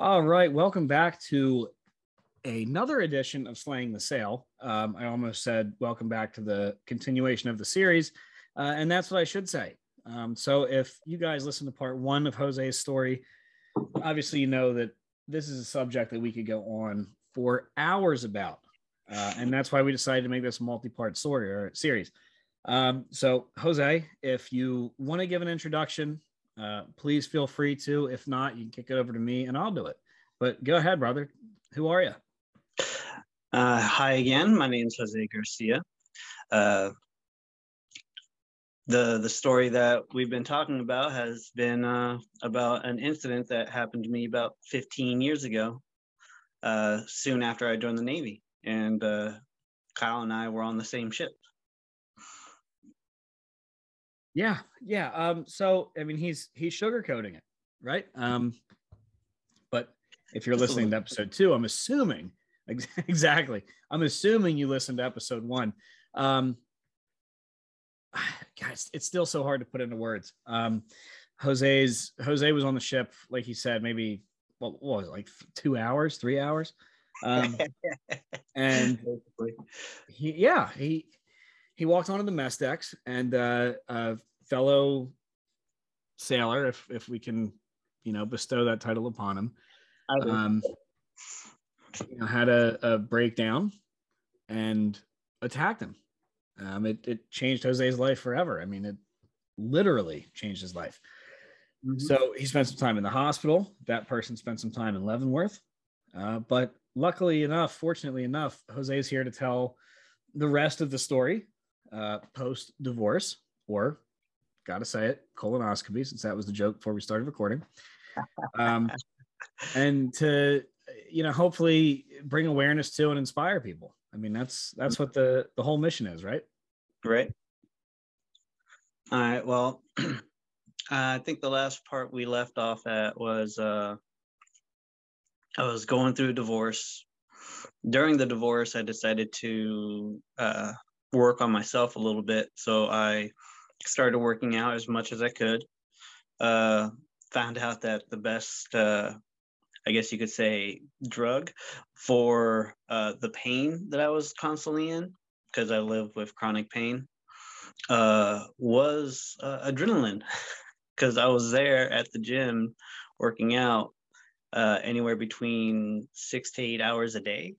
All right, welcome back to another edition of Slaying the Sale. Um, I almost said welcome back to the continuation of the series, uh, and that's what I should say. Um, so, if you guys listen to part one of Jose's story, obviously you know that this is a subject that we could go on for hours about, uh, and that's why we decided to make this a multi-part story or series. Um, so, Jose, if you want to give an introduction, uh, please feel free to. If not, you can kick it over to me and I'll do it. But go ahead, brother. Who are you? Uh, hi again. My name is Jose Garcia. Uh, the the story that we've been talking about has been uh, about an incident that happened to me about 15 years ago, uh, soon after I joined the Navy, and uh, Kyle and I were on the same ship. Yeah, yeah. Um, so I mean, he's he's sugarcoating it, right? Um, but if you're listening to episode two, I'm assuming exactly. I'm assuming you listened to episode one. Um, guys, it's still so hard to put into words. Um, Jose's Jose was on the ship, like he said, maybe what, what was it, like two hours, three hours, um, and he, yeah, he he walked onto the mess decks and uh, a fellow sailor, if if we can, you know, bestow that title upon him, um, you know, had a, a breakdown and attacked him. Um, it it changed Jose's life forever. I mean, it literally changed his life. Mm-hmm. So he spent some time in the hospital. That person spent some time in Leavenworth. Uh, but luckily enough, fortunately enough, Jose is here to tell the rest of the story uh, post divorce, or gotta say it, colonoscopy, since that was the joke before we started recording. Um, and to you know, hopefully bring awareness to and inspire people. I mean, that's that's what the the whole mission is, right? Right. All right. Well, I think the last part we left off at was uh, I was going through a divorce. During the divorce, I decided to uh, work on myself a little bit. So I started working out as much as I could. Uh, found out that the best, uh, I guess you could say, drug for uh, the pain that I was constantly in, because I live with chronic pain, uh, was uh, adrenaline. Because I was there at the gym working out uh, anywhere between six to eight hours a day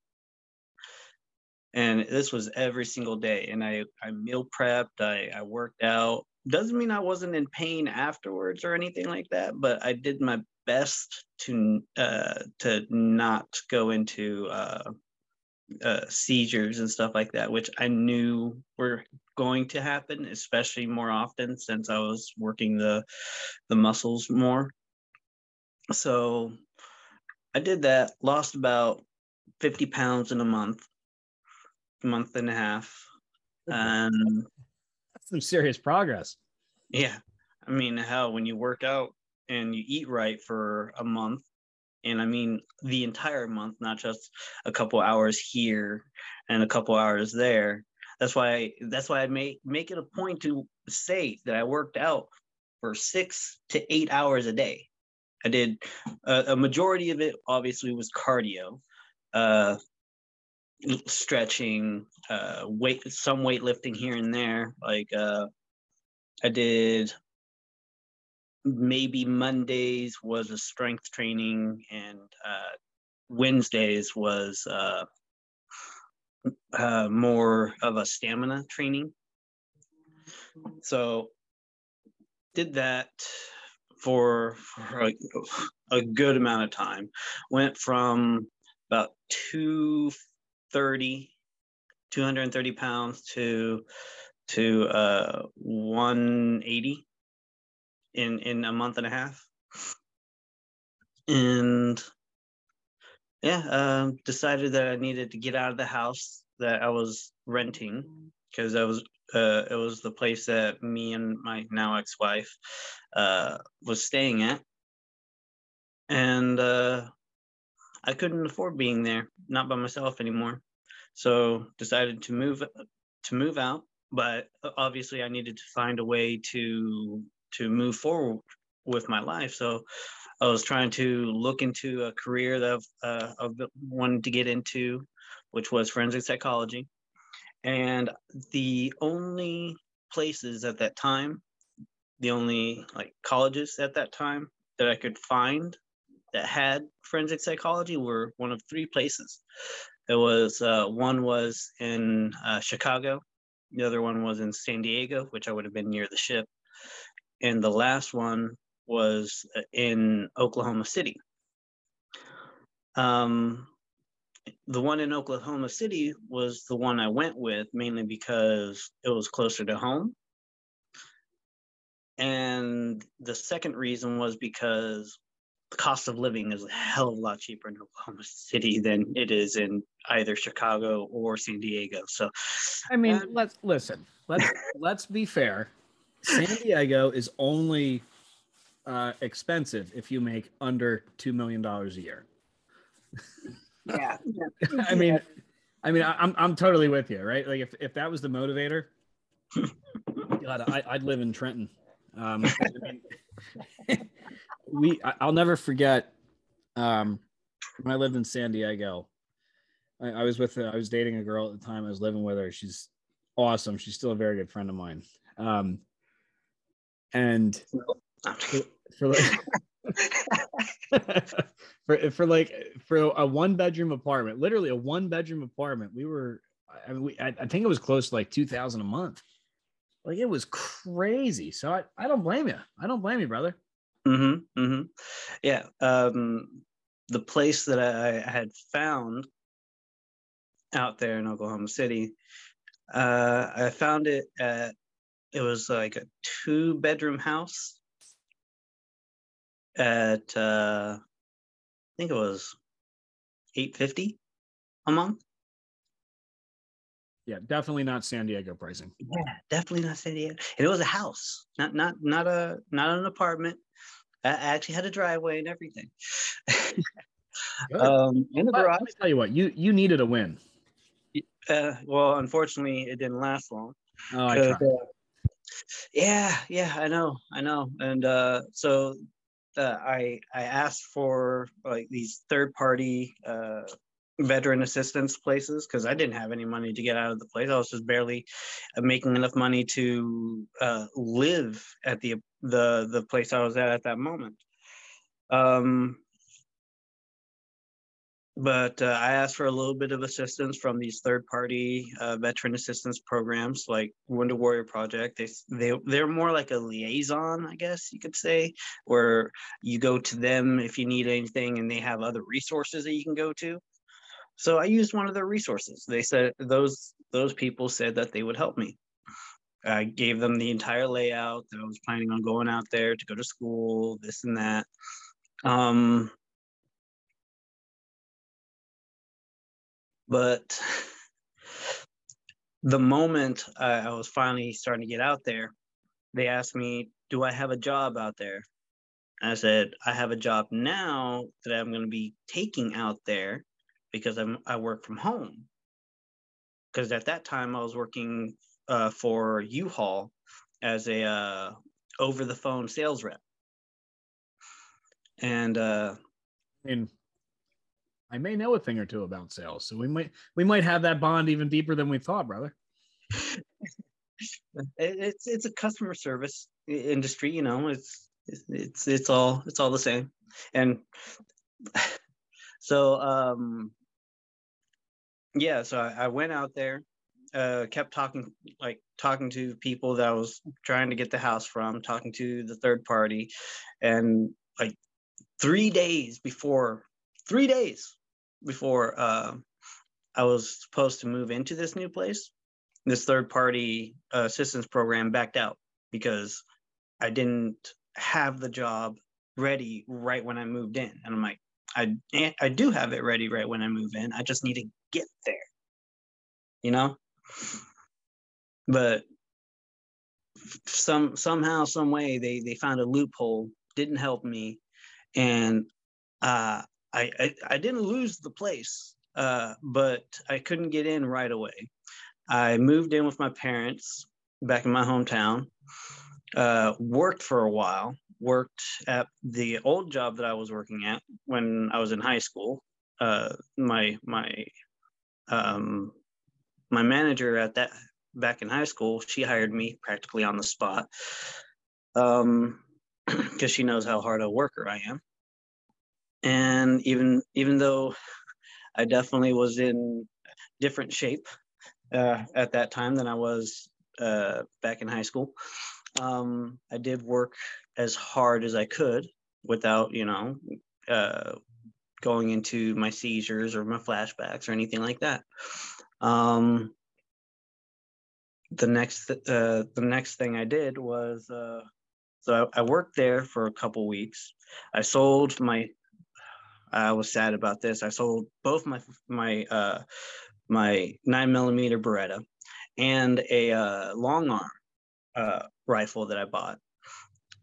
and this was every single day and i i meal prepped i i worked out. Doesn't mean i wasn't in pain afterwards or anything like that but i did my best to uh to not go into uh, uh seizures and stuff like that which i knew were going to happen especially more often since i was working the the muscles more. So i did that lost about 50 pounds in a month month and a half. And that's some serious progress. Yeah. I mean, hell, when you work out and you eat right for a month, and I mean the entire month, not just a couple hours here and a couple hours there. That's why I, that's why I make make it a point to say that I worked out for six to eight hours a day. I did uh, a majority of it obviously was cardio, uh, stretching, uh, weight, some weightlifting here and there. Like uh, I did maybe Mondays was a strength training, and uh, Wednesdays was uh, uh, more of a stamina training. So did that for, for a, a good amount of time. Went from about two 230 230 pounds to to uh 180 in in a month and a half. And yeah, um, decided that I needed to get out of the house that I was renting because I was uh, it was the place that me and my now ex-wife uh, was staying at, and uh, I couldn't afford being there, not by myself anymore. So decided to move to move out, but obviously I needed to find a way to to move forward with my life. So I was trying to look into a career that I've, uh, I've wanted to get into, which was forensic psychology. And the only places at that time, the only like colleges at that time that I could find that had forensic psychology were one of three places. It was uh, one was in uh, Chicago, the other one was in San Diego, which I would have been near the ship, and the last one was uh, in Oklahoma City. Um, the one in Oklahoma City was the one I went with mainly because it was closer to home. And the second reason was because the cost of living is a hell of a lot cheaper in Oklahoma City than it is in either Chicago or San Diego. So, I mean, um, let's listen. Let's let's be fair. San Diego is only uh, expensive if you make under two million dollars a year. Yeah. I mean, I mean, I'm I'm totally with you, right? Like if if that was the motivator, God, I, would live in Trenton. Um, I mean, we I'll never forget um, when I lived in San Diego. I, I was with I was dating a girl at the time. I was living with her. She's awesome. She's still a very good friend of mine. Um, and for, for like for for like for a one bedroom apartment, literally a one bedroom apartment, we were I mean we I, I think it was close to like two thousand a month. Like it was crazy. So I, I don't blame you. I don't blame you, brother. Mm-hmm. Mm-hmm. Yeah. Um the place that I, I had found out there in Oklahoma City, uh I found it at it was like a two bedroom house at uh, I think it was eight fifty a month. Yeah, definitely not San Diego pricing. Yeah, definitely not San Diego. And it was a house, not not not a not an apartment. I actually had a driveway and everything. um, in the garage. Let me tell you what, you you needed a win. Uh, well, unfortunately, it didn't last long. Oh, I tried. Uh, yeah, yeah, I know, I know, and uh, so uh, I I asked for like these third party uh, veteran assistance places because I didn't have any money to get out of the place. I was just barely uh, making enough money to uh, live at the the the place I was at at that moment. Um, but uh, I asked for a little bit of assistance from these third-party uh, veteran assistance programs, like Wounded Warrior Project. They they they're more like a liaison, I guess you could say, where you go to them if you need anything, and they have other resources that you can go to. So I used one of their resources. They said those those people said that they would help me. I gave them the entire layout. That I was planning on going out there to go to school, this and that. Um, But the moment I, I was finally starting to get out there, they asked me, Do I have a job out there? I said, I have a job now that I'm going to be taking out there because I'm I work from home. Because at that time I was working uh, for U-Haul as a uh, over the phone sales rep. And uh, and I may know a thing or two about sales, so we might we might have that bond even deeper than we thought, brother. it's it's a customer service industry, you know. It's it's it's all it's all the same, and so um, yeah. So I, I went out there, uh, kept talking like talking to people that I was trying to get the house from, talking to the third party, and like three days before three days before uh, I was supposed to move into this new place, this third party uh, assistance program backed out because I didn't have the job ready right when I moved in. And I'm like, I I do have it ready right when I move in. I just need to get there. You know? But some somehow, some way they they found a loophole, didn't help me. And uh I, I, I didn't lose the place, uh, but I couldn't get in right away. I moved in with my parents back in my hometown, uh, worked for a while, worked at the old job that I was working at when I was in high school. Uh, my my um, my manager at that back in high school, she hired me practically on the spot because um, she knows how hard a worker I am. And even even though I definitely was in different shape uh, at that time than I was uh, back in high school, um, I did work as hard as I could without, you know, uh, going into my seizures or my flashbacks or anything like that. Um, the next, uh, the next thing I did was, uh, so I, I worked there for a couple weeks. I sold my. I was sad about this. I sold both my my uh, my nine millimeter Beretta and a uh, long arm uh, rifle that I bought.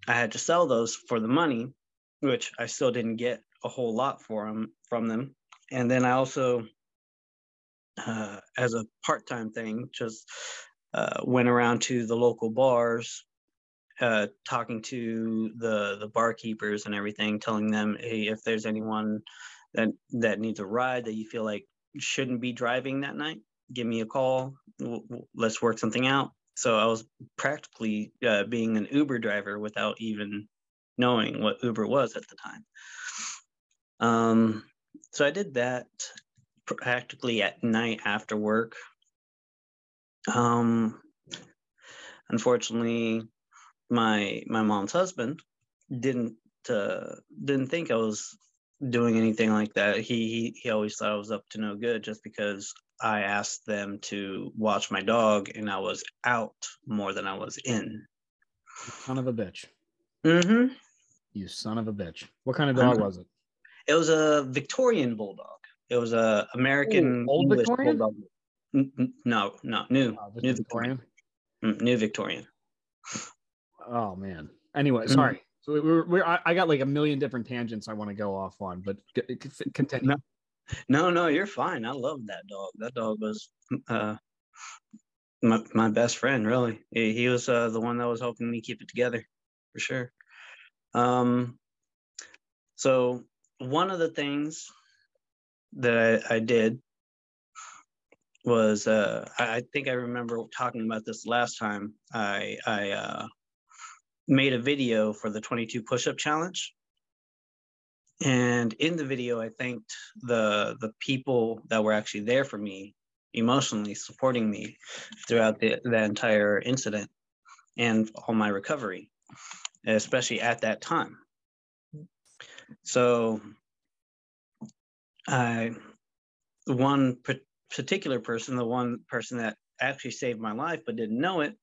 I had to sell those for the money, which I still didn't get a whole lot for them from them. And then I also, uh, as a part-time thing, just uh, went around to the local bars, uh, talking to the the barkeepers and everything, telling them, hey, if there's anyone that that needs a ride that you feel like shouldn't be driving that night, give me a call. Let's work something out. So I was practically uh, being an Uber driver without even knowing what Uber was at the time. Um, so I did that practically at night after work. Um, unfortunately, my my mom's husband didn't uh, didn't think I was doing anything like that. He, he he always thought I was up to no good just because I asked them to watch my dog and I was out more than I was in. Son of a bitch. Mm-hmm. You son of a bitch. What kind of dog was it? It was a Victorian bulldog. It was a American Ooh, old English Victorian? bulldog. N- No, no, new, just new Victorian. Victorian. Mm, new Victorian. Oh man. Anyway, Mhm. sorry. So we we're, we're I, I got like a million different tangents I want to go off on, but c- c- continue. No. No, no, you're fine. I love that dog. That dog was uh, my my best friend. Really, he, he was uh, the one that was helping me keep it together, for sure. Um, so one of the things that I, I did was uh, I, think I remember talking about this last time. I I uh, made a video for the 22 push-up challenge and in the video i thanked the the people that were actually there for me emotionally supporting me throughout the, the entire incident and all my recovery especially at that time so i one particular person the one person that actually saved my life but didn't know it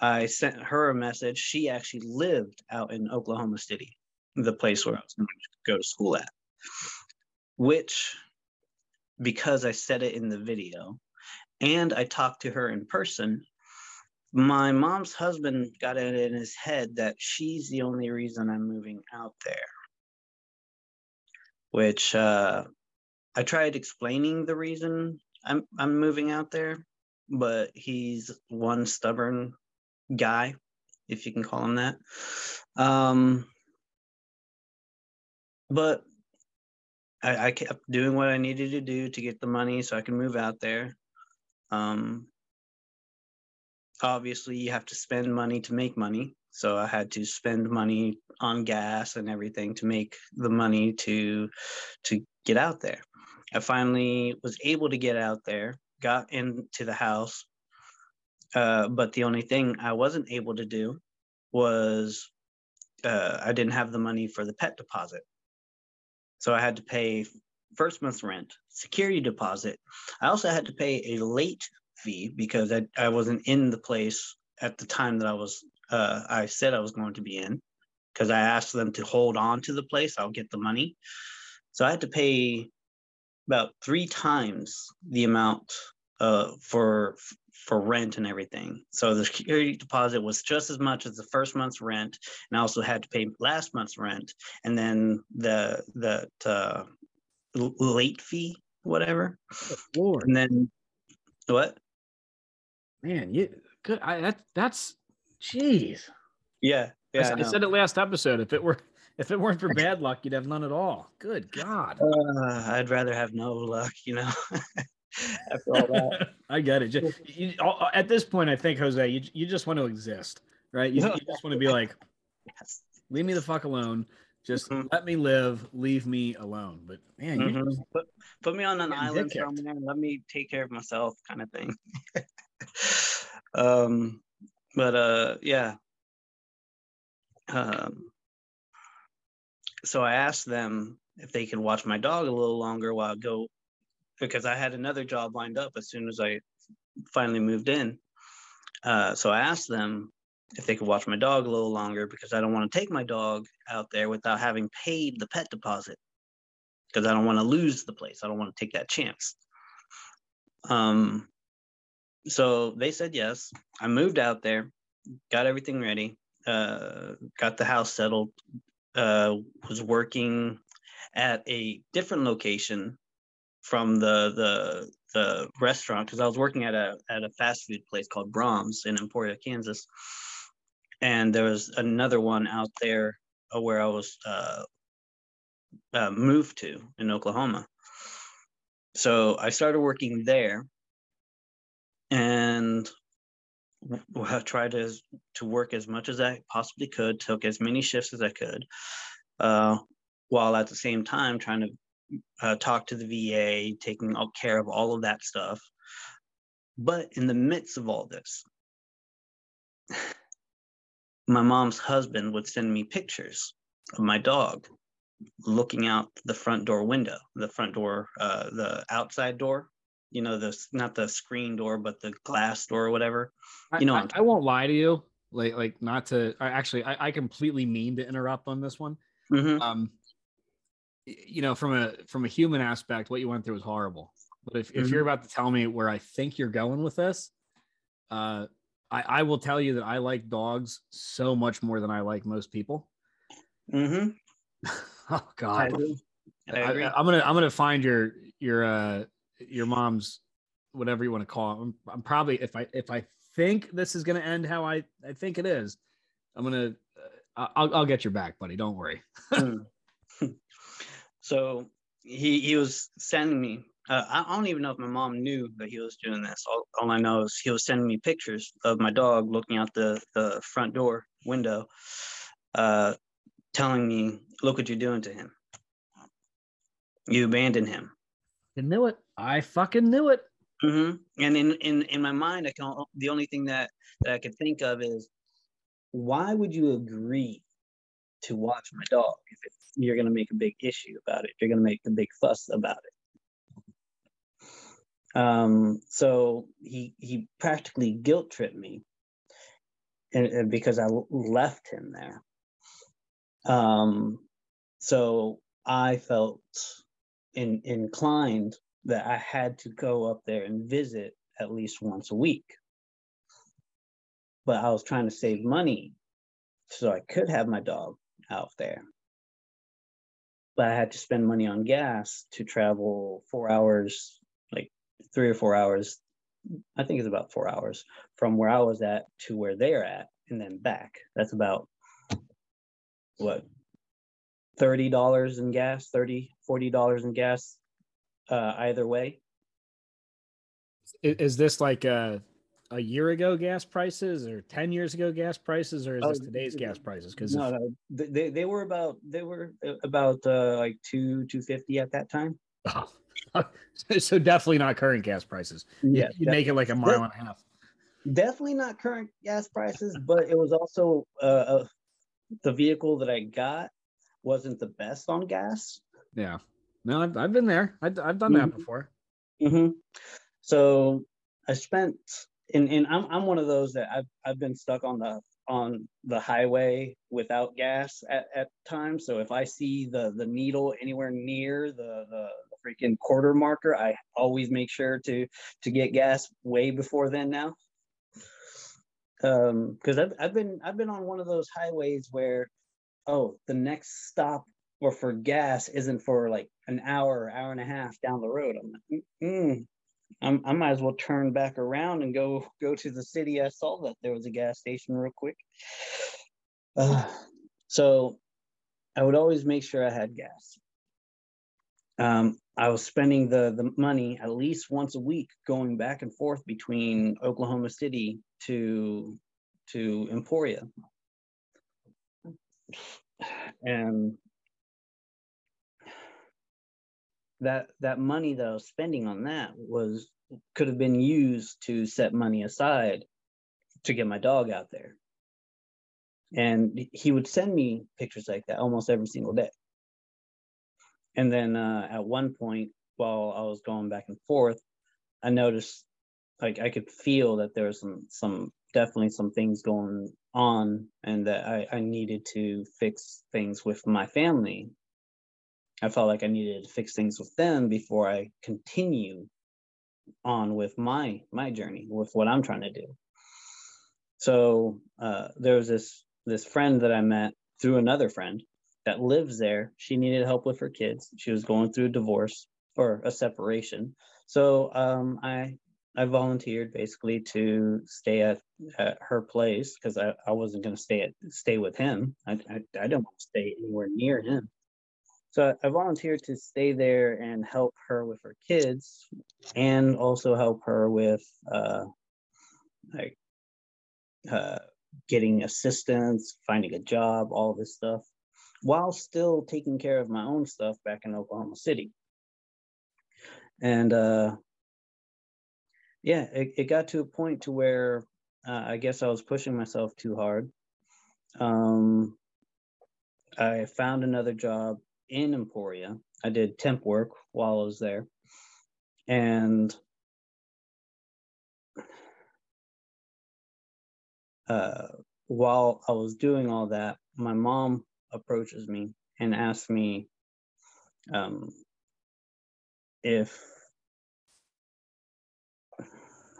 i sent her a message she actually lived out in oklahoma city the place where I was going to go to school at, which, because I said it in the video and I talked to her in person, my mom's husband got it in his head that she's the only reason I'm moving out there. Which uh, I tried explaining the reason I'm I'm moving out there, but he's one stubborn guy, if you can call him that. Um, but I, I kept doing what I needed to do to get the money so I can move out there. Um, obviously, you have to spend money to make money. So I had to spend money on gas and everything to make the money to to get out there. I finally was able to get out there, got into the house, uh, but the only thing I wasn't able to do was uh, I didn't have the money for the pet deposit. So I had to pay first month's rent, security deposit. I also had to pay a late fee because I, I wasn't in the place at the time that I was uh, I said I was going to be in. because I asked them to hold on to the place. I'll get the money. So I had to pay about three times the amount uh, for for rent and everything. So the security deposit was just as much as the first month's rent, and I also had to pay last month's rent, and then the the uh, late fee, whatever. Lord, And then what? Man, you good. I that that's jeez. Yeah, I, yeah. I I know. said it last episode. If it were if it weren't for bad luck, you'd have none at all. Good God. Uh, I'd rather have no luck, you know. After all that. I get it. Ju- you- at this point, I think Jose, you, you just want to exist, right? You, you just want to be like, Yes. leave me the fuck alone. Just Mhm. let me live. Leave me alone. But man, Mhm. just- Put, put me on an island somewhere. Let me take care of myself, kind of thing. um, but uh, yeah. Um, so I asked them if they could watch my dog a little longer while I go, because I had another job lined up as soon as I finally moved in. Uh, so I asked them if they could watch my dog a little longer because I don't want to take my dog out there without having paid the pet deposit because I don't want to lose the place. I don't want to take that chance. Um, so they said yes. I moved out there, got everything ready, uh, got the house settled, uh, was working at a different location from the the the restaurant because I was working at a at a fast food place called Braum's in Emporia, Kansas, and there was another one out there uh, where I was uh, uh, moved to in Oklahoma. So I started working there, and I tried to to work as much as I possibly could, took as many shifts as I could, uh, while at the same time trying to uh, talk to the VA, taking care of all of that stuff. But in the midst of all this, my mom's husband would send me pictures of my dog looking out the front door window, the front door, uh, the outside door. You know, the not the screen door, but the glass door or whatever. You know I, what I won't lie to you. Like, like not to. I actually, I, I completely mean to interrupt on this one. Mhm. Um, you know, from a from a human aspect, what you went through was horrible. But if, if you're Mm-hmm. about to tell me where I think you're going with this, uh, I, I will tell you that I like dogs so much more than I like most people. mm-hmm Oh God. I I, am gonna I'm gonna find your your uh your mom's whatever you want to call it. I'm, I'm probably if I if I think this is gonna end how I I think it is, I'm gonna uh, I'll I'll get your back, buddy. Don't worry. So he he was sending me. Uh, I I don't even know if my mom knew that he was doing this. All, all I know is he was sending me pictures of my dog looking out the the front door window, uh, telling me, "Look what you're doing to him. You abandoned him." I knew it. I fucking knew it. hmm And in, in in my mind, I can the only thing that that I could think of is, why would you agree to watch my dog if you're going to make a big issue about it? You're going to make a big fuss about it. Um, so he he practically guilt tripped me, and, and because I left him there. Um, so I felt in, inclined that I had to go up there and visit at least once a week. But I was trying to save money so I could have my dog out there. But I had to spend money on gas to travel four hours, like three or four hours. I think it's about four hours from where I was at to where they're at and then back. That's about what $30 in gas, 30 $40 in gas uh, either way. Is, is this like a a year ago gas prices, or ten years ago gas prices, or is Oh, this today's gas prices? Because No, no, they, they were about they were about uh, like two two fifty at that time. so definitely not current gas prices. Yeah, you make it like a mile and a half. definitely not current gas prices, but it was also uh, uh, the vehicle that I got wasn't the best on gas. Yeah. No, I've, I've been there. I've, I've done that Mhm. before. hmm So I spent, and, and I'm I'm one of those that I've I've been stuck on the on the highway without gas at, at times. So if I see the the needle anywhere near the, the the freaking quarter marker, I always make sure to to get gas way before then now. Um, because I've I've been I've been on one of those highways where oh the next stop or for gas isn't for like an hour, hour and a half down the road. I'm like, mm, I'm, I might as well turn back around and go go to the city. I saw that there was a gas station real quick. Uh, so I would always make sure I had gas. Um, I was spending the the money at least once a week going back and forth between Oklahoma City to to Emporia. And that that money that I was spending on that was could have been used to set money aside to get my dog out there. And he would send me pictures like that almost every single day. And then uh, at one point, while I was going back and forth, I noticed like I could feel that there was some some definitely some things going on and that I, I needed to fix things with my family I felt like I needed to fix things with them before I continue on with my my journey with what I'm trying to do. So uh, there was this this friend that I met through another friend that lives there. She needed help with her kids. She was going through a divorce or a separation. So um, I I volunteered basically to stay at, at her place because I, I wasn't going to stay at stay with him. I, I, I didn't want to stay anywhere near him. So I volunteered to stay there and help her with her kids, and also help her with uh, like uh, getting assistance, finding a job, all this stuff, while still taking care of my own stuff back in Oklahoma City. And uh, yeah, it, it got to a point to where uh, I guess I was pushing myself too hard. Um, I found another job in Emporia. I did temp work while I was there. And uh, while I was doing all that, my mom approaches me and asks me um, if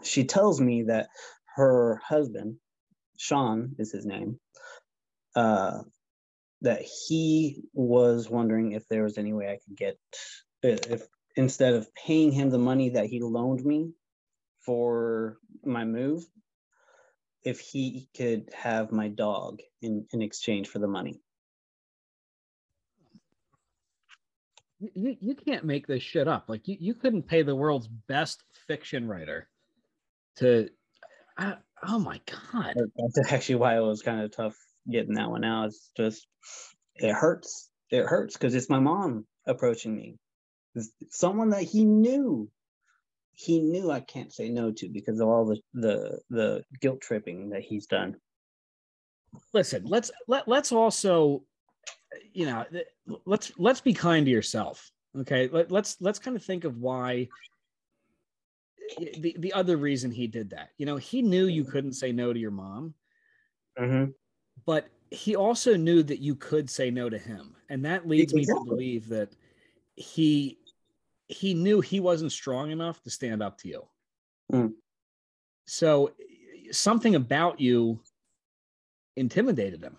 she tells me that her husband, Sean is his name, uh, that he was wondering if there was any way I could get uh, if instead of paying him the money that he loaned me for my move, if he could have my dog in, in exchange for the money. You, you can't make this shit up. Like you, you couldn't pay the world's best fiction writer to I, oh my god. That's actually why it was kind of tough getting that one out. It's just it hurts. It hurts because it's my mom approaching me. It's someone that he knew. He knew I can't say no to because of all the the the guilt tripping that he's done. Listen, let's let let's also, you know, let's let's be kind to yourself. Okay, let, let's let's kind of think of why the the other reason he did that. You know, he knew you couldn't say no to your mom. Mm-hmm but he also knew that you could say no to him and that leads exactly. me to believe that he he knew he wasn't strong enough to stand up to you. Mm. so something about you intimidated him.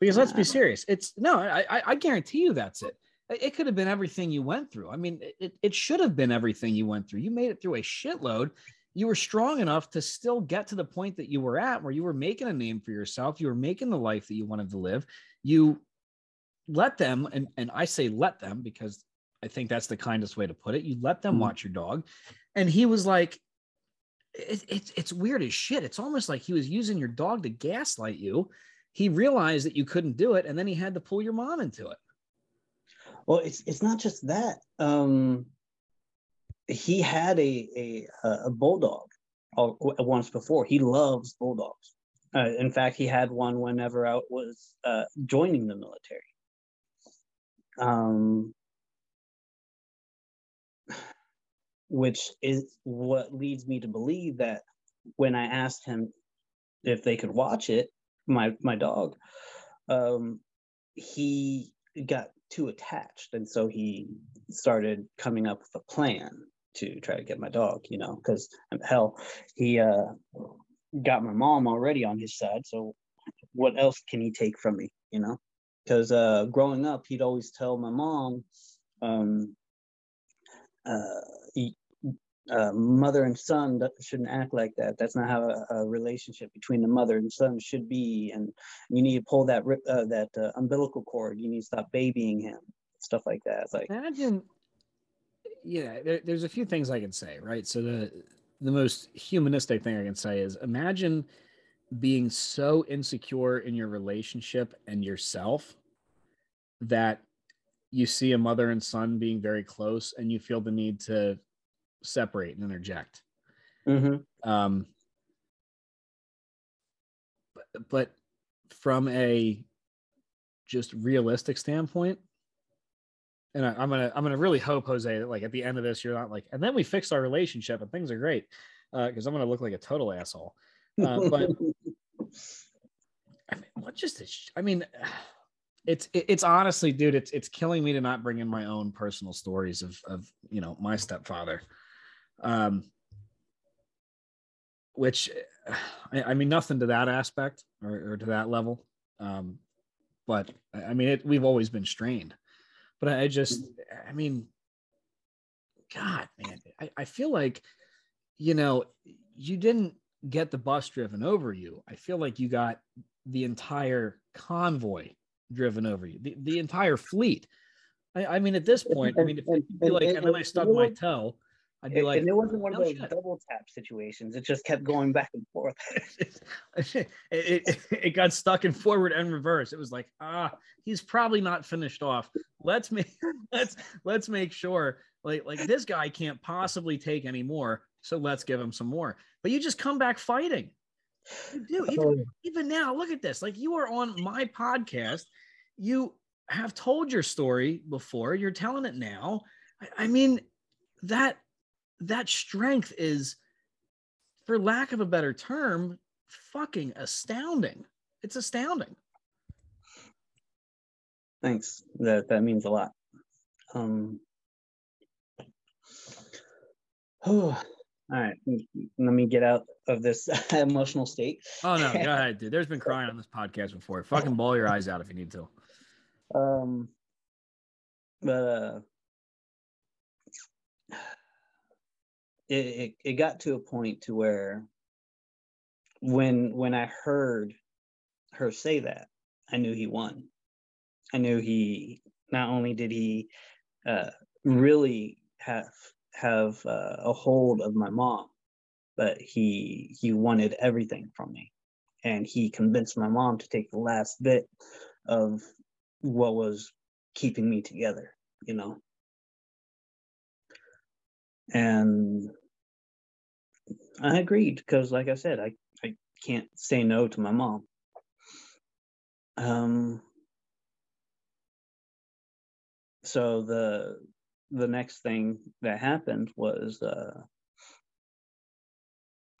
Because let's be serious it's no i i guarantee you that's it. It could have been everything you went through. I mean it, it should have been everything you went through. You made it through a shitload you were strong enough to still get to the point that you were at where you were making a name for yourself you were making the life that you wanted to live. You let them and, and i say let them because i think that's the kindest way to put it. You let them mm-hmm. watch your dog. And he was like it, it, it's weird as shit. It's almost like he was using your dog to gaslight you. He realized that you couldn't do it and then he had to pull your mom into it. Well it's it's not just that um he had a a, a bulldog once before. He loves bulldogs. Uh, in fact, he had one whenever I was uh, joining the military. Um, which is what leads me to believe that when I asked him if they could watch it, my my dog, um, he got too attached, and so he started coming up with a plan to try to get my dog. You know, because hell, he uh, got my mom already on his side. So what else can he take from me? You know, because uh, growing up, he'd always tell my mom. Um, uh, uh, mother and son shouldn't act like that. That's not how a, a, relationship between the mother and son should be. And you need to pull that uh, that uh, umbilical cord. You need to stop babying him. Stuff like that. Like imagine. Yeah, there, there's a few things I can say. Right. So the the most humanistic thing I can say is imagine being so insecure in your relationship and yourself that you see a mother and son being very close and you feel the need to separate and interject. Mm-hmm. Um, but, but from a just realistic standpoint, and I, am gonna I'm gonna really hope Jose that like at the end of this you're not like and then we fixed our relationship and things are great because uh, I'm gonna look like a total asshole. Uh, but I mean, what just I mean, it's it's honestly, dude, it's it's killing me to not bring in my own personal stories of of you know my stepfather. Um, which I, I, mean nothing to that aspect or, or to that level. Um, but i mean it, we've always been strained but i just i mean god man I, I feel like you know you didn't get the bus driven over you. I feel like you got the entire convoy driven over you the, the entire fleet. I, I mean at this point i mean if, if you like and then i stubbed my toe I'd be it, like, and it wasn't one of those shit. double tap situations. It just kept going back and forth. it, it, it, got stuck in forward and reverse. It was like, ah, he's probably not finished off. Let's make let's let's make sure like like this guy can't possibly take any more. So let's give him some more. But you just come back fighting. You do even, even now. Look at this. Like you are on my podcast. You have told your story before. You're telling it now. I, I mean that that strength is, for lack of a better term, fucking astounding. It's astounding. Thanks. That that means a lot. Um, oh, all right. Let me get out of this emotional state. Oh no, go ahead, dude. There's been crying on this podcast before. Fucking ball your eyes out if you need to. Um, but uh, it, it, it got to a point to where when when I heard her say that, I knew he won. I knew he not only did he uh, really have have uh, a hold of my mom, but he he wanted everything from me, and he convinced my mom to take the last bit of what was keeping me together. You know, and I agreed because, like I said, I, I can't say no to my mom. Um, so the the next thing that happened was uh,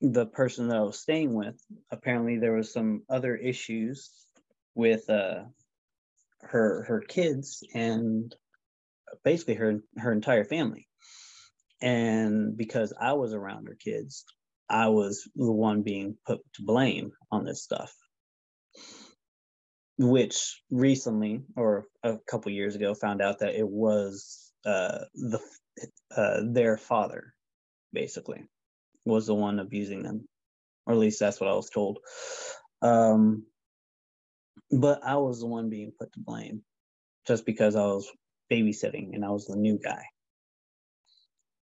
the person that I was staying with. Apparently, there was some other issues with uh, her her kids and basically her her entire family. And because I was around her kids, I was the one being put to blame on this stuff. Which recently, or a couple years ago, found out that it was uh, the uh, their father, basically, was the one abusing them, or at least that's what I was told. Um, but I was the one being put to blame, just because I was babysitting and I was the new guy.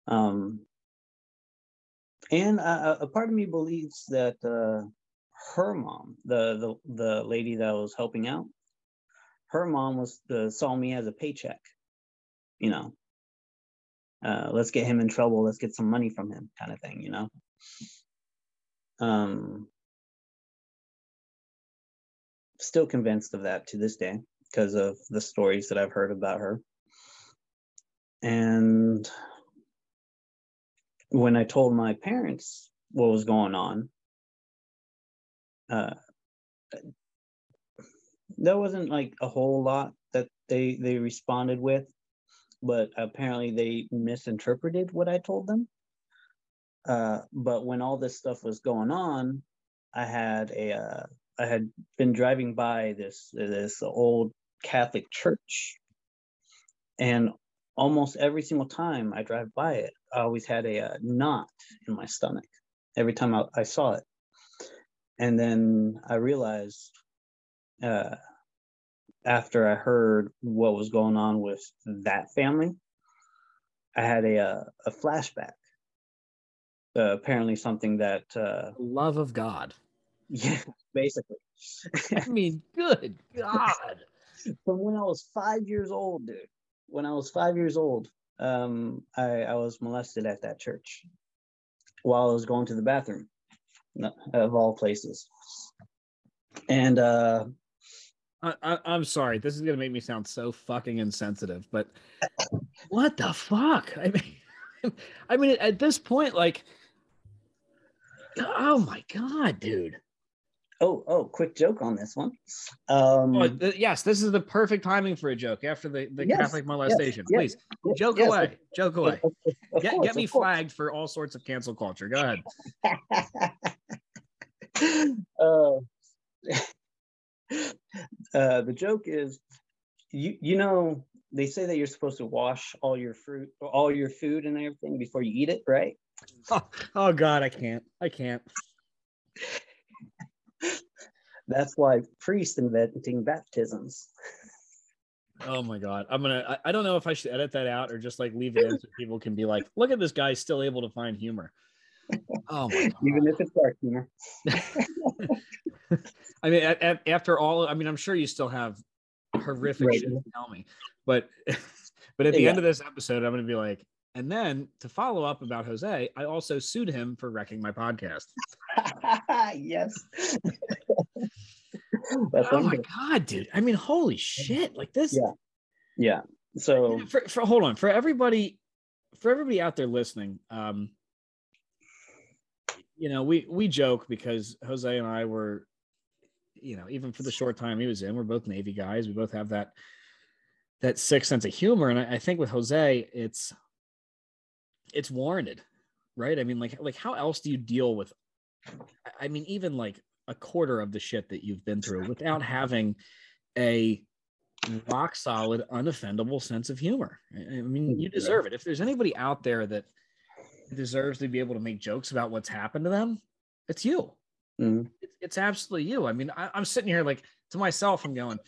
Um, and uh, a part of me believes that uh, her mom, the, the the lady that was helping out, her mom was uh, saw me as a paycheck. You know, uh, let's get him in trouble. Let's get some money from him, kind of thing. You know. Um, still convinced of that to this day because of the stories that I've heard about her. And when I told my parents what was going on, uh, there wasn't like a whole lot that they they responded with, but apparently they misinterpreted what I told them. Uh, but when all this stuff was going on, I had a uh, I had been driving by this this old Catholic church, and almost every single time I drive by it, I always had a, a knot in my stomach every time I, I, saw it. And then I realized uh, after I heard what was going on with that family, I had a, a, a flashback. Uh, apparently, something that uh, love of God. Yeah, basically. I mean, good God. From when I was five years old, dude. When I was five years old, um, I, I was molested at that church while I was going to the bathroom, of all places. And uh, I, I'm sorry, this is gonna make me sound so fucking insensitive, but what the fuck? I mean, I mean, at this point, like, oh my god, dude. Oh, oh, quick joke on this one. Um, oh, th- yes, this is the perfect timing for a joke after the, the yes, Catholic molestation. Yes, Please, yes, joke away. Joke away. Of, of get, course, get me flagged for all sorts of cancel culture. Go ahead. uh, uh, the joke is, you you know, they say that you're supposed to wash all your fruit, all your food and everything before you eat it, right? Oh, oh God, I can't. I can't. That's why priests inventing baptisms. Oh my god. I'm gonna I, I, don't know if I should edit that out or just like leave it in so people can be like, look at this guy still able to find humor. Oh Even if it's dark humor. I mean, at, at, after all, I mean, I'm sure you still have horrific right. shit to tell me, but but at the yeah. end of this episode, I'm gonna be like, and then to follow up about Jose, I also sued him for wrecking my podcast. yes. oh my god, dude! I mean, holy shit! Like this. Yeah. Yeah. So for, for hold on for everybody, for everybody out there listening, um, you know, we we joke because Jose and I were, you know, even for the short time he was in, we're both Navy guys. We both have that that sick sense of humor, and I, I think with Jose, it's it's warranted, right? I mean, like like how else do you deal with? I mean, even like a quarter of the shit that you've been through without having a rock solid, unoffendable sense of humor. I mean, you deserve it. If there's anybody out there that deserves to be able to make jokes about what's happened to them, it's you. Mm-hmm. It's, it's, absolutely you. I mean, I, I'm sitting here like to myself, I'm going,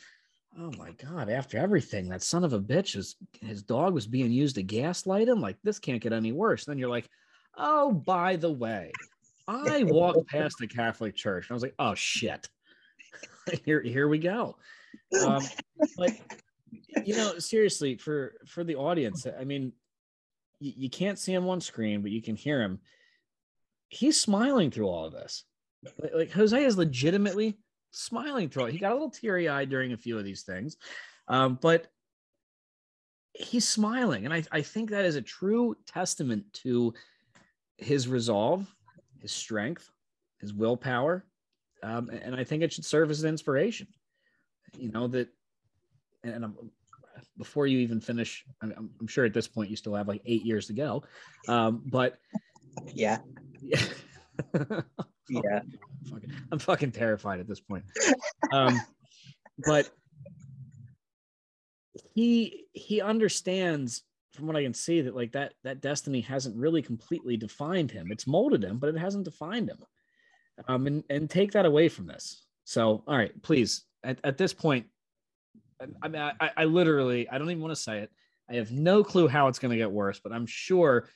oh my god after everything that son of a bitch is his dog was being used to gaslight him like this can't get any worse then you're like oh by the way i walked past the catholic church and i was like oh shit here here we go um but you know seriously for for the audience i mean you, you can't see him on screen but you can hear him he's smiling through all of this like, like jose is legitimately smiling through it. He got a little teary eyed during a few of these things, um, but he's smiling. And I, I think that is a true testament to his resolve, his strength, his willpower. Um, and I think it should serve as an inspiration. You know, that, and I'm, before you even finish, I'm, I'm, sure at this point you still have like eight years to go. Um, but yeah. Yeah. yeah. I'm fucking, I'm fucking terrified at this point. Um, but he he understands from what I can see that like that that destiny hasn't really completely defined him. It's molded him, but it hasn't defined him. Um, and and take that away from this. So, all right, please. At, at this point, I, mean, I, I literally, I don't even want to say it. I have no clue how it's going to get worse, but I'm sure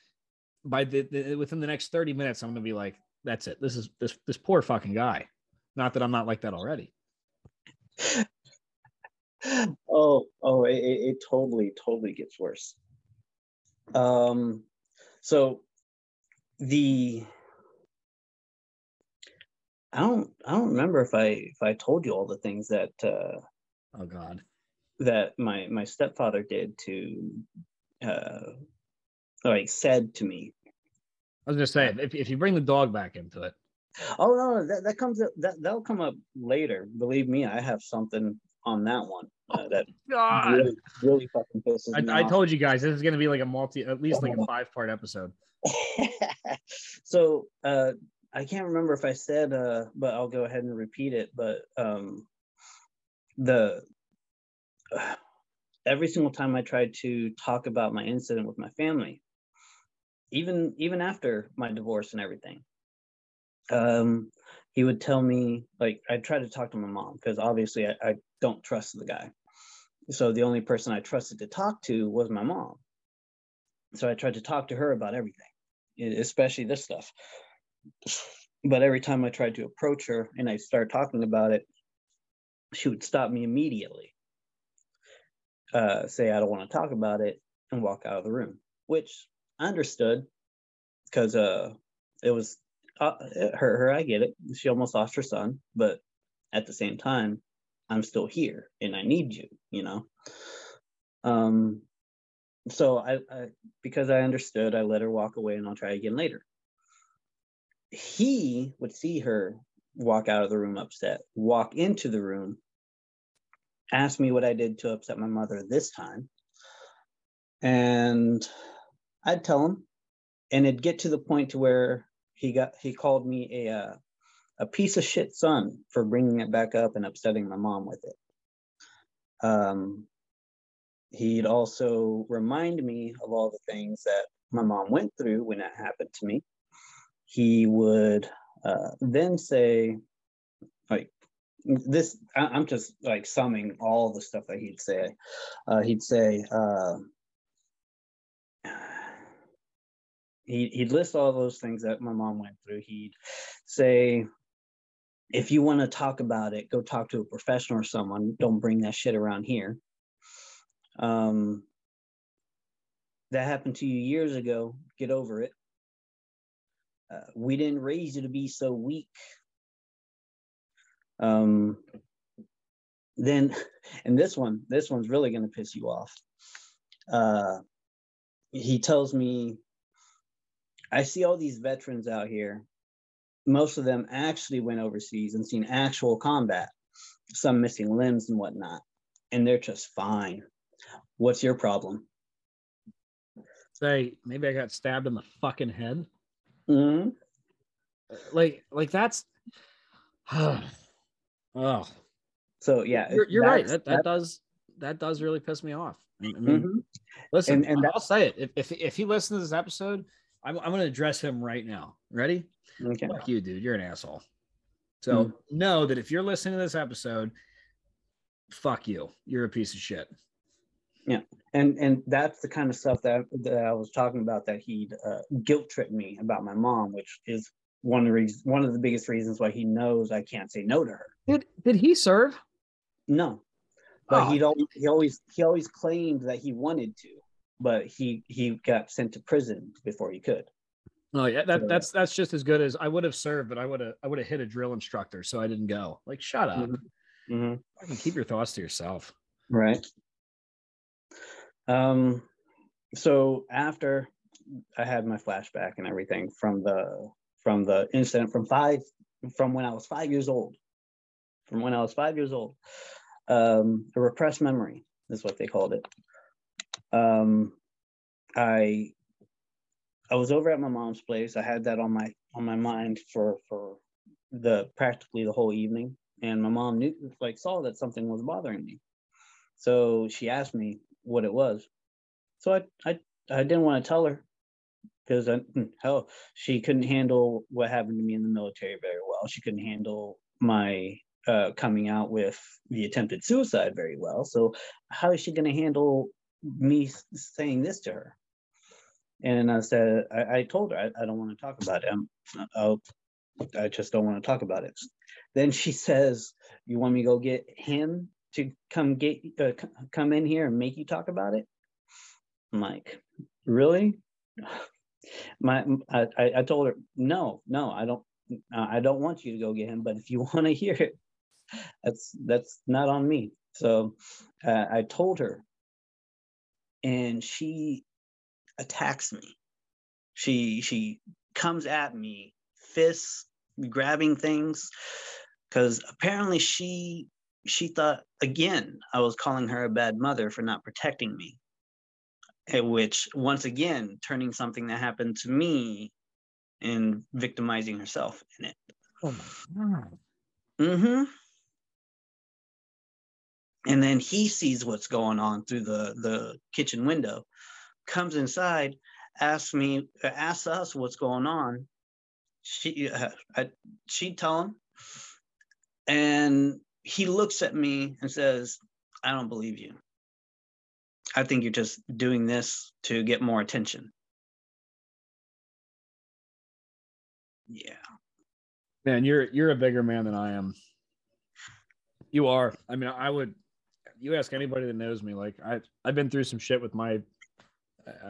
by the, the within the next 30 minutes, I'm going to be like, that's it. This is this this poor fucking guy. Not that I'm not like that already. oh, oh, it, it totally, totally gets worse. Um, so the I don't I don't remember if I if I told you all the things that uh oh god that my my stepfather did to uh like said to me I was just saying, if, if you bring the dog back into it. Oh no, that, that comes up that that'll come up later. Believe me, I have something on that one. Uh, that God. really, really fucking pisses me I, I off. told you guys this is gonna be like a multi, at least like a five part episode. so uh I can't remember if I said uh but I'll go ahead and repeat it but um the every single time I tried to talk about my incident with my family even even after my divorce and everything um he would tell me like I tried to talk to my mom because obviously I, I don't trust the guy so the only person I trusted to talk to was my mom so I tried to talk to her about everything especially this stuff. But every time I tried to approach her and I started talking about it, she would stop me immediately, uh, say, I don't want to talk about it, and walk out of the room, which I understood because uh, it was uh, it hurt her. I get it. She almost lost her son, but at the same time, I'm still here and I need you, you know? Um, so I, I because I understood, I let her walk away and I'll try again later. He would see her walk out of the room upset, walk into the room, ask me what I did to upset my mother this time. And I'd tell him, and it'd get to the point to where he got he called me a uh, a piece of shit son for bringing it back up and upsetting my mom with it. Um, he'd also remind me of all the things that my mom went through when that happened to me. He would uh, then say, like, this, I, I'm just like summing all the stuff that he'd say. Uh, he'd say, uh, he, he'd list all those things that my mom went through. He'd say, if you want to talk about it, go talk to a professional or someone. Don't bring that shit around here um, that happened to you years ago. Get over it. Uh, we didn't raise you to be so weak. Um, then, and this one, this one's really going to piss you off. Uh, he tells me, I see all these veterans out here. Most of them actually went overseas and seen actual combat, some missing limbs and whatnot, and they're just fine. What's your problem? Say maybe I got stabbed in the fucking head. Mm-hmm. Like like that's oh So yeah, you're, you're right. That, that does that does really piss me off. I mean, Mhm. listen, And- and I'll say it. If, if if he listens to this episode, I'm I'm gonna address him right now. Ready? Okay. Fuck you, dude. You're an asshole. So Mm. know that if you're listening to this episode, fuck you. You're a piece of shit. Yeah, and and that's the kind of stuff that that I was talking about that he'd uh, guilt trip me about my mom, which is one of the reasons, one of the biggest reasons why he knows I can't say no to her. Did did he serve? No, but Oh. he'd always, he always he always claimed that he wanted to, but he he got sent to prison before he could. Oh yeah, that, that's that's just as good as I would have served, but I would have I would have hit a drill instructor, so I didn't go. Like, shut up. Mhm. Mm-hmm. Fucking keep your thoughts to yourself. Right. Um, so after I had my flashback and everything from the from the incident from five from when I was five years old, from when I was five years old, um, a repressed memory is what they called it. Um, I I was over at my mom's place. I had that on my on my mind for for the practically the whole evening, and my mom knew like saw that something was bothering me. So she asked me what it was. So I I, I didn't want to tell her because hell, she couldn't handle what happened to me in the military very well. She couldn't handle my uh, coming out with the attempted suicide very well. So how is she going to handle me saying this to her? And I said, I, I told her I, I don't want to talk about it. I'm, I'll, I just don't want to talk about it. Then she says, "You want me to go get him to come get uh, come in here and make you talk about it?" I'm like, "Really?" My I, I I told her, "No, no, I don't. I don't want you to go get him. But if you want to hear it, that's that's not on me." So uh, I told her, and she attacks me. She she comes at me, fists grabbing things, because apparently she she thought again I was calling her a bad mother for not protecting me. At which once again turning something that happened to me and victimizing herself in it. Oh my god. Mm-hmm. And then he sees what's going on through the, the kitchen window, comes inside, asks me, asks us what's going on. She, uh, I, she'd tell him, and he looks at me and says, "I don't believe you. I think you're just doing this to get more attention." Yeah. Man, you're you're a bigger man than I am. You are. I mean, I would. You ask anybody that knows me, like I I've been through some shit with my.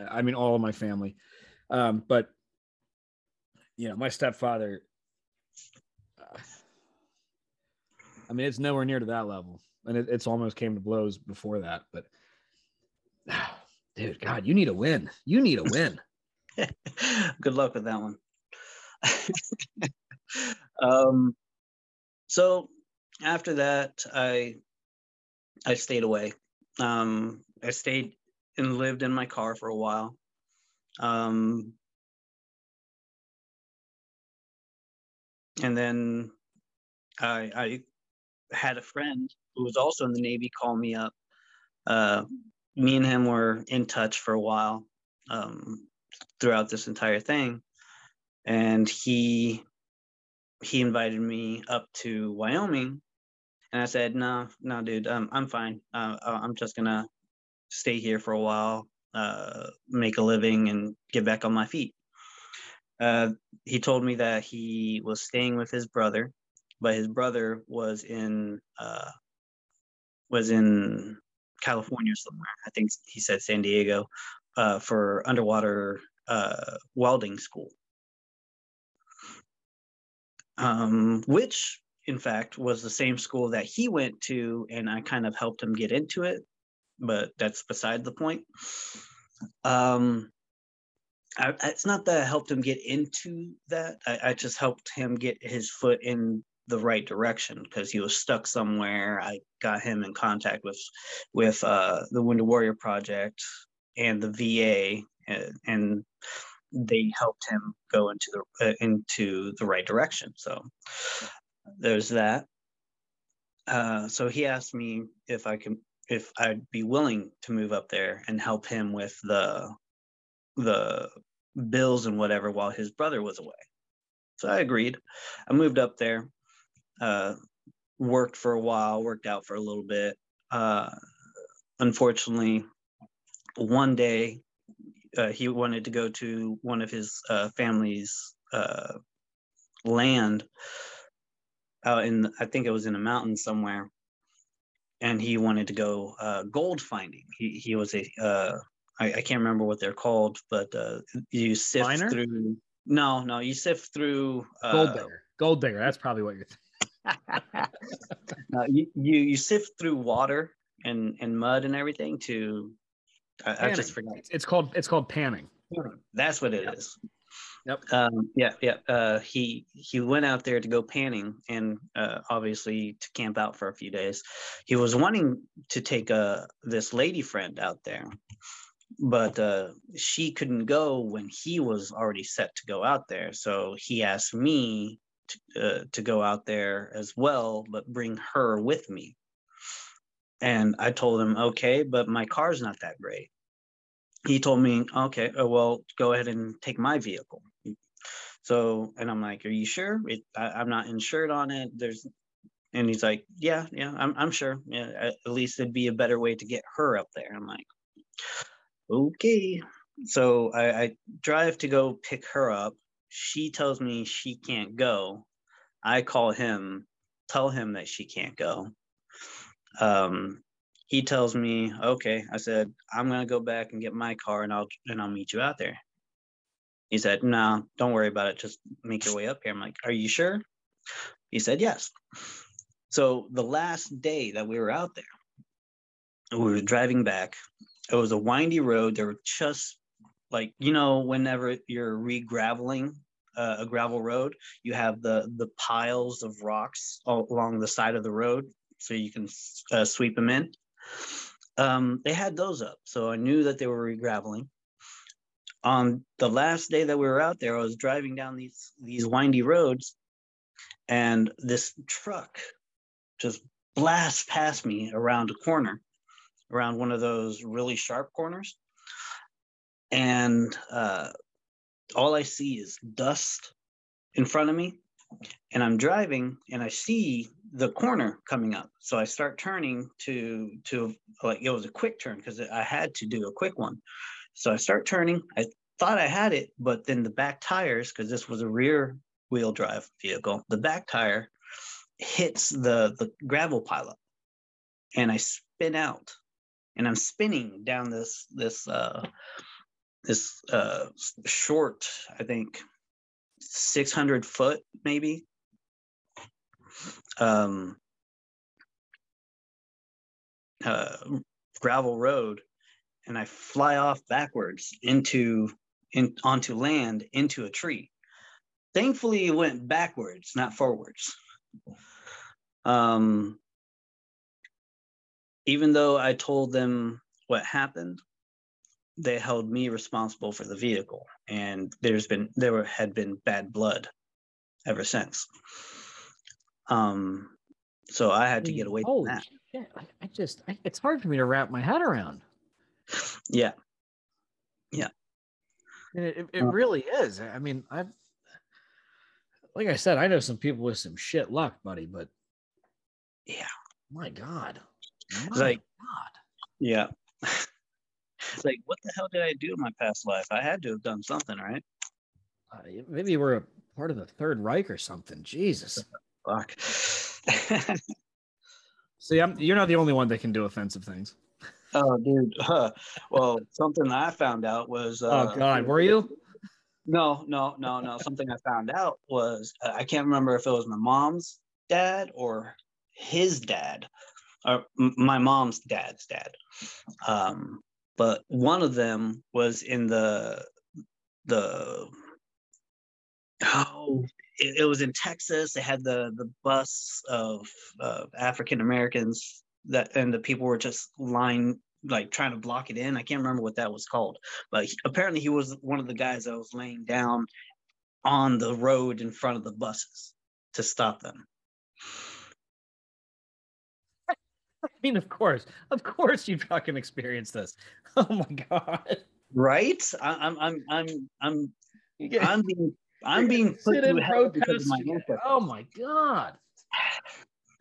I mean, all of my family, um, but you know, my stepfather. Uh, I mean, it's nowhere near to that level, and it, it's almost came to blows before that. But, dude, God, you need a win. You need a win. Good luck with that one. um, so after that, I I stayed away. Um, I stayed and lived in my car for a while. Um, and then I, I had a friend who was also in the Navy call me up. Uh, me and him were in touch for a while um, throughout this entire thing, and he he invited me up to Wyoming, and I said, "No, no, dude, um, I'm fine. Uh, uh, I'm just gonna stay here for a while, uh, make a living, and get back on my feet." Uh, he told me that he was staying with his brother, but his brother was in uh, was in California somewhere. I think he said San Diego uh, for underwater uh, welding school um, which in fact was the same school that he went to, and I kind of helped him get into it, but that's beside the point. Um, I, it's not that I helped him get into that. I, I just helped him get his foot in the right direction because he was stuck somewhere. I got him in contact with with uh, the Wounded Warrior Project and the VA, and, and they helped him go into the uh, into the right direction. So there's that. Uh, so he asked me if I can if I'd be willing to move up there and help him with the the bills and whatever while his brother was away. So I agreed. I moved up there, uh, worked for a while, worked out for a little bit. Uh, unfortunately, one day uh, he wanted to go to one of his uh, family's uh, land out in I think it was in a mountain somewhere, and he wanted to go uh, gold finding. He he was a uh, I, I can't remember what they're called, but uh, you sift Miner? through. No, no, you sift through gold digger. Gold digger. That's probably what you're. no, you, you you sift through water and and mud and everything to I, I, just forgot. It's called it's called panning. That's what it is. Yep. Um, yeah, yeah. Uh, he he went out there to go panning and uh, obviously to camp out for a few days. He was wanting to take a uh, this lady friend out there, but uh, she couldn't go when he was already set to go out there. So he asked me to, uh, to go out there as well, but bring her with me. And I told him, okay, but my car's not that great. He told me, okay, oh, well, go ahead and take my vehicle. So, and I'm like, are you sure? It, I, am not insured on it. There's, and he's like, yeah, yeah, I'm, I'm sure. Yeah, at least it'd be a better way to get her up there. I'm like, okay. So I, I drive to go pick her up. She tells me she can't go. I call him, tell him that she can't go um, he tells me, okay, I said, I'm gonna go back and get my car and I'll and I'll meet you out there. He said, no, don't worry about it. Just make your way up here. I'm like, are you sure? He said, yes. So the last day that we were out there, we were driving back. It was a windy road. There were just like, you know, whenever you're re-graveling uh, a gravel road, you have the the piles of rocks along the side of the road so you can uh, sweep them in. Um, they had those up, so I knew that they were re-graveling. On the last day that we were out there, I was driving down these these windy roads, and this truck just blasts past me around a corner, around one of those really sharp corners, and uh, all I see is dust in front of me and I'm driving and I see the corner coming up. So I start turning to to like it was a quick turn because I had to do a quick one. So I start turning. I thought I had it, but then the back tires, because this was a rear wheel drive vehicle, the back tire hits the the gravel pileup, and I spin out, and I'm spinning down this this uh, this uh, short, I think 600 foot maybe. Um, uh, gravel road and I fly off backwards into in onto land into a tree. Thankfully, it went backwards, not forwards. Um, even though I told them what happened, they held me responsible for the vehicle and there's been there were, had been bad blood ever since um so i had to get away Holy from that shit. I, I just, I, it's hard for me to wrap my head around. Yeah yeah And it, it, Uh, really is. I mean, I've, like I said, I know some people with some shit luck, buddy, but Yeah. my God. My like- God. yeah it's like what the hell did i do in my past life i had to have done something right Uh, maybe we're a part of the Third Reich or something. Jesus. fuck See, I'm, you're not the only one that can do offensive things. Oh dude huh. well something i found out was uh, oh God, were you? No, no, no, no. Something I found out was uh, I can't remember if it was my mom's dad or his dad, or m- my mom's dad's dad. Um, but one of them was in the the oh, it, it was in Texas. They had the the bus of uh, African Americans that, and the people were just lying like trying to block it in. I can't remember what that was called but he- apparently he was one of the guys that was laying down on the road in front of the buses to stop them. I mean, of course, of course, you fucking experienced this. Oh my God. Right? I, I'm I'm I'm I'm get- I'm being I'm being put in protest. my Oh my God.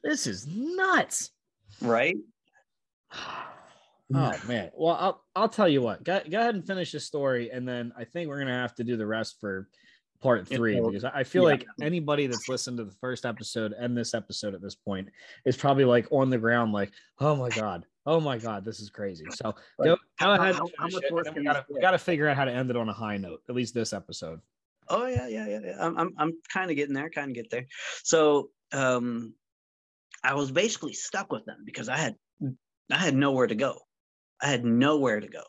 This is nuts. Right? Oh man. Well, I'll I'll tell you what. Go, go ahead and finish the story, and then I think we're gonna have to do the rest for part three because I I feel yeah. like anybody that's listened to the first episode and this episode at this point is probably like on the ground, like, oh my god, oh my god, this is crazy. So go, go ahead. how- how much it, and worse then can we gotta we gotta figure out how to end it on a high note. At least this episode. Oh yeah, yeah, yeah. yeah. I'm I'm I'm kind of getting there, kind of get there. So um I was basically stuck with them because I had I had nowhere to go. I had nowhere to go.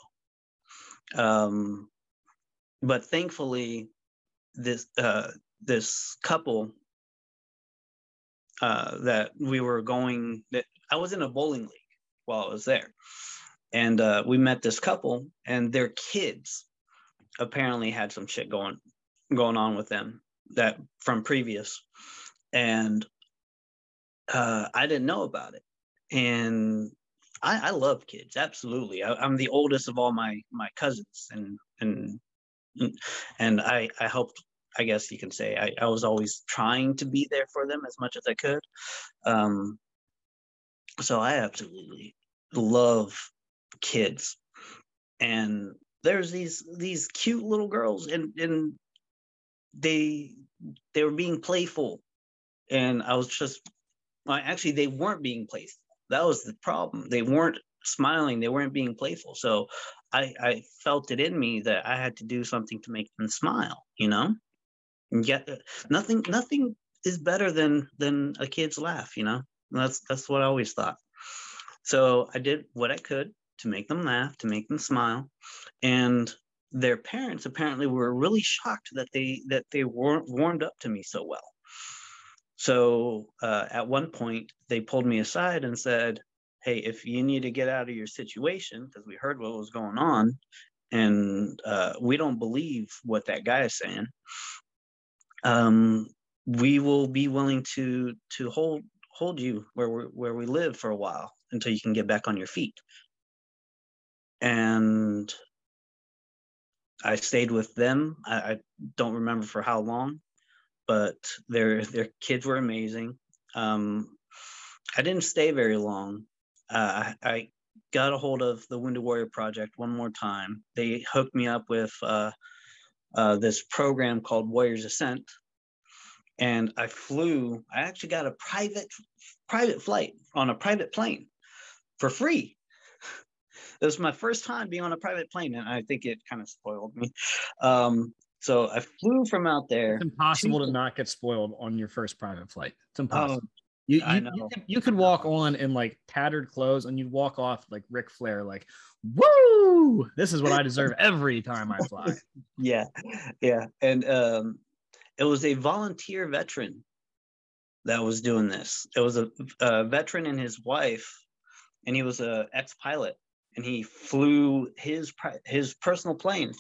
Um but thankfully this uh this couple uh that we were going that I was in a bowling league while I was there. And uh we met this couple and their kids apparently had some shit going going on with them that from previous and uh i didn't know about it. And i i love kids absolutely. I, i'm the oldest of all my my cousins. And and and i i helped i guess you can say i, I was always trying to be there for them as much as i could. Um so i absolutely love kids. And there's these these cute little girls and and they they were being playful. And i was just well, actually they weren't being playful. That was the problem. They weren't smiling. They weren't being playful. So i i felt it in me that i had to do something to make them smile you know? And yet uh, nothing nothing is better than than a kid's laugh you know? That's that's what i always thought. So i did what i could to make them laugh to make them smile. And their parents apparently were really shocked that they that they weren't warmed up to me so well So uh, at one point, they pulled me aside and said, Hey, if you need to get out of your situation, because we heard what was going on, and uh, we don't believe what that guy is saying, um, we will be willing to to hold hold you where we where we live for a while until you can get back on your feet. And I stayed with them. I, I don't remember for how long, but their their kids were amazing. Um, I didn't stay very long. Uh, I, got a hold of the Wounded Warrior Project one more time. They hooked me up with uh, uh, this program called Warriors Ascent, and I flew. I actually got a private private flight on a private plane for free. It was my first time being on a private plane, and I think it kind of spoiled me. Um, so I flew from out there. It's impossible to, not get spoiled on your first private flight. It's impossible. Oh, you, you, you, could, you, could, walk on in like tattered clothes and you'd walk off like Ric Flair, like, woo, this is what I deserve every time I fly. yeah. Yeah. And um, it was a volunteer veteran that was doing this. It was a, a veteran and his wife, and he was a ex-pilot, and he flew his his personal plane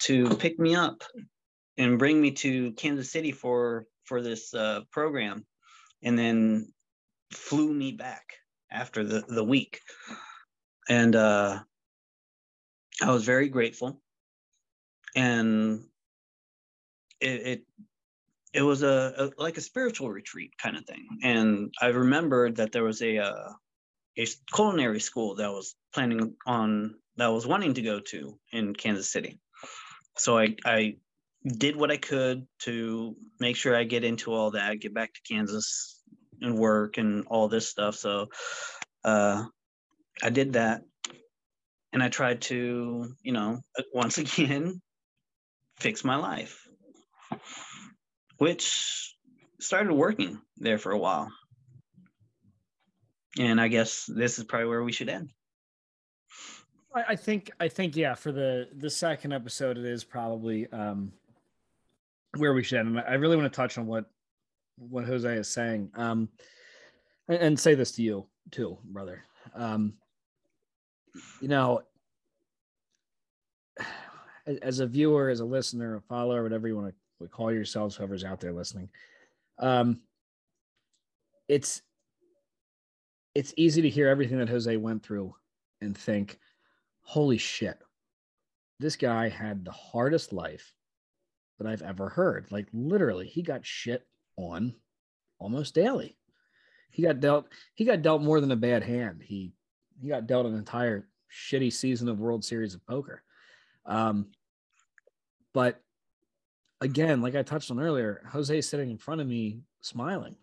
to pick me up and bring me to Kansas City for for this uh, program, and then flew me back after the the week, and uh, I was very grateful, and it, it it was a, a, like a spiritual retreat kind of thing. And I remembered that there was a uh, a culinary school that was planning on that was wanting to go to in Kansas City. So I I did what I could to make sure I get into all that, get back to Kansas and work and all this stuff. So uh, I did that, and I tried to you know once again fix my life which started working there for a while. And I guess this is probably where we should end. I, think I think yeah, for the the second episode, it is probably um where we should end. And I really want to touch on what what Jose is saying. Um and, and say this to you too, brother. Um you know, as a viewer, as a listener, a follower, whatever you want to call yourselves, whoever's out there listening. Um, it's it's easy to hear everything that Jose went through and think, holy shit, this guy had the hardest life that I've ever heard. Like literally, he got shit on almost daily. He got dealt he got dealt more than a bad hand. He he got dealt an entire shitty season of World Series of Poker. Um, but again, like I touched on earlier, Jose sitting in front of me smiling.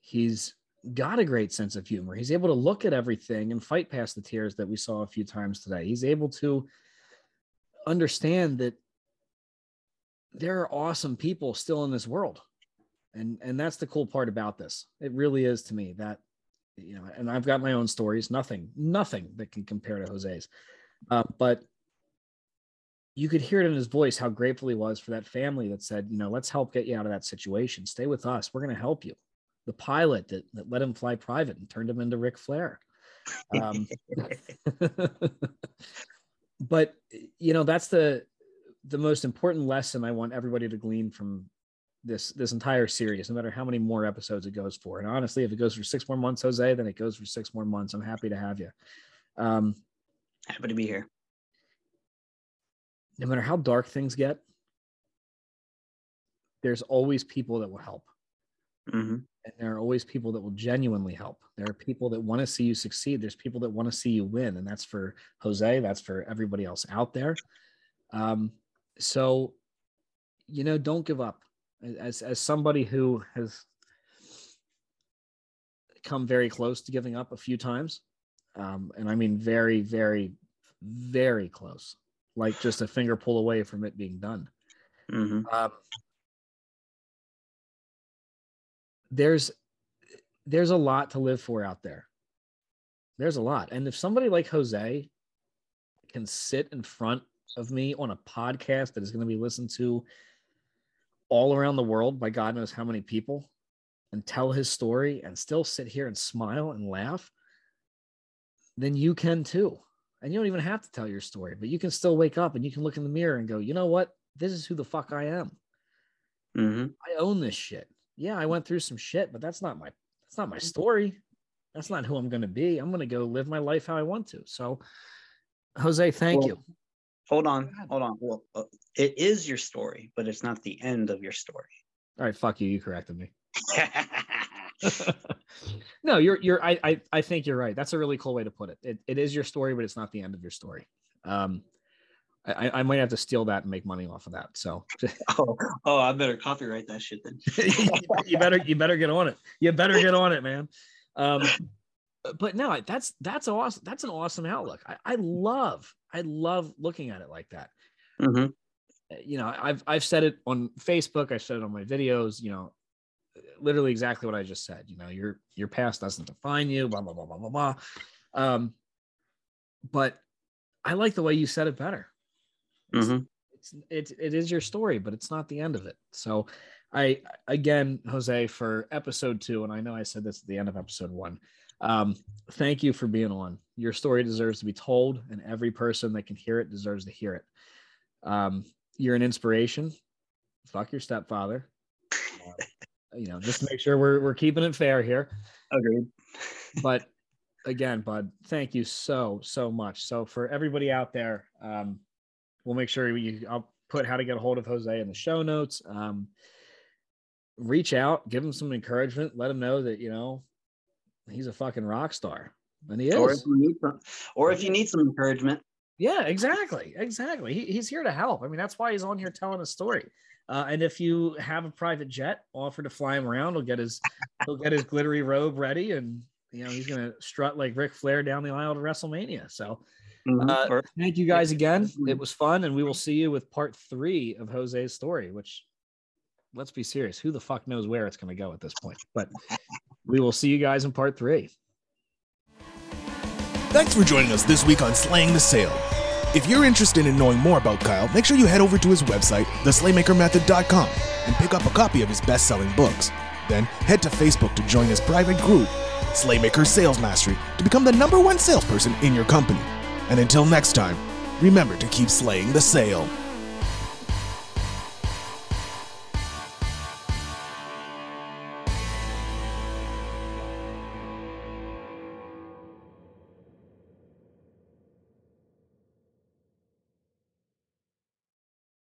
He's got a great sense of humor. He's able to look at everything and fight past the tears that we saw a few times today. He's able to understand that there are awesome people still in this world. And and that's the cool part about this. It really is to me that you know, and I've got my own stories, nothing, nothing that can compare to Jose's. Uh, but you could hear it in his voice how grateful he was for that family that said, you know, let's help get you out of that situation. Stay with us. We're going to help you. The pilot that, that let him fly private and turned him into Ric Flair. Um, but you know, that's the the most important lesson I want everybody to glean from this this entire series, no matter how many more episodes it goes for. And honestly, if it goes for six more months, Jose, then it goes for six more months. I'm happy to have you. Um, happy to be here no matter how dark things get, there's always people that will help. Mm-hmm. And there are always people that will genuinely help. There are people that want to see you succeed. There's people that want to see you win. And that's for Jose. That's for everybody else out there. Um, so, you know, don't give up. As, as somebody who has come very close to giving up a few times, um, and I mean very, very, very close like just a finger pull away from it being done. Mm-hmm. Um, there's there's a lot to live for out there. There's a lot, and if somebody like Jose can sit in front of me on a podcast that is going to be listened to all around the world by God knows how many people, and tell his story and still sit here and smile and laugh, then you can too. And you don't even have to tell your story, but you can still wake up and you can look in the mirror and go, you know what? This is who the fuck I am. Mm-hmm. I own this shit. Yeah, I went through some shit, but that's not my that's not my story. That's not who I'm going to be. I'm going to go live my life how I want to. So, Jose, thank Well, you. Hold on, hold on. Well, uh, it is your story, but it's not the end of your story. All right, fuck you. You corrected me. no, you're you're I, I I think you're right. That's a really cool way to put it. It it is your story, but it's not the end of your story. Um I, I might have to steal that and make money off of that. So oh, oh, I better copyright that shit then. you better you better get on it. You better get on it, man. Um but no, that's that's awesome. That's an awesome outlook. I, I love I love looking at it like that. Mhm. you know i've i've said it on facebook i've said it on my videos you know literally exactly what i just said you know your your past doesn't define you blah blah blah blah blah blah um but i like the way you said it better Mhm. it's it, it is your story but it's not the end of it so i again jose for episode two and i know i said this at the end of episode one um thank you for being on your story deserves to be told and every person that can hear it deserves to hear it um you're an inspiration fuck your stepfather Uh, you know just make sure we're, we're keeping it fair here Agreed. but again, bud, thank you so so much. So for everybody out there, um, we'll make sure you. I'll put how to get a hold of Jose in the show notes. Um, reach out, give him some encouragement, let him know that you know he's a fucking rock star, and he Or if is. you need some, or if you need some encouragement, Yeah, exactly, exactly. He, he's here to help. I mean, that's why he's on here telling a story. Uh, and if you have a private jet, offer to fly him around. He'll get his he'll get his glittery robe ready, and you know he's gonna strut like Ric Flair down the aisle to WrestleMania. So Mhm. Uh, thank you guys again. It was fun, and we will see you with part three of Jose's story. Which, let's be serious, who the fuck knows where it's going to go at this point? But we will see you guys in part three. Thanks for joining us this week on Slaying the Sale. If you're interested in knowing more about Kyle, make sure you head over to his website, theslaymakermethod.com, and pick up a copy of his best selling books. Then head to Facebook to join his private group, Slaymaker Sales Mastery, to become the number one salesperson in your company. And until next time, remember to keep slaying the sale.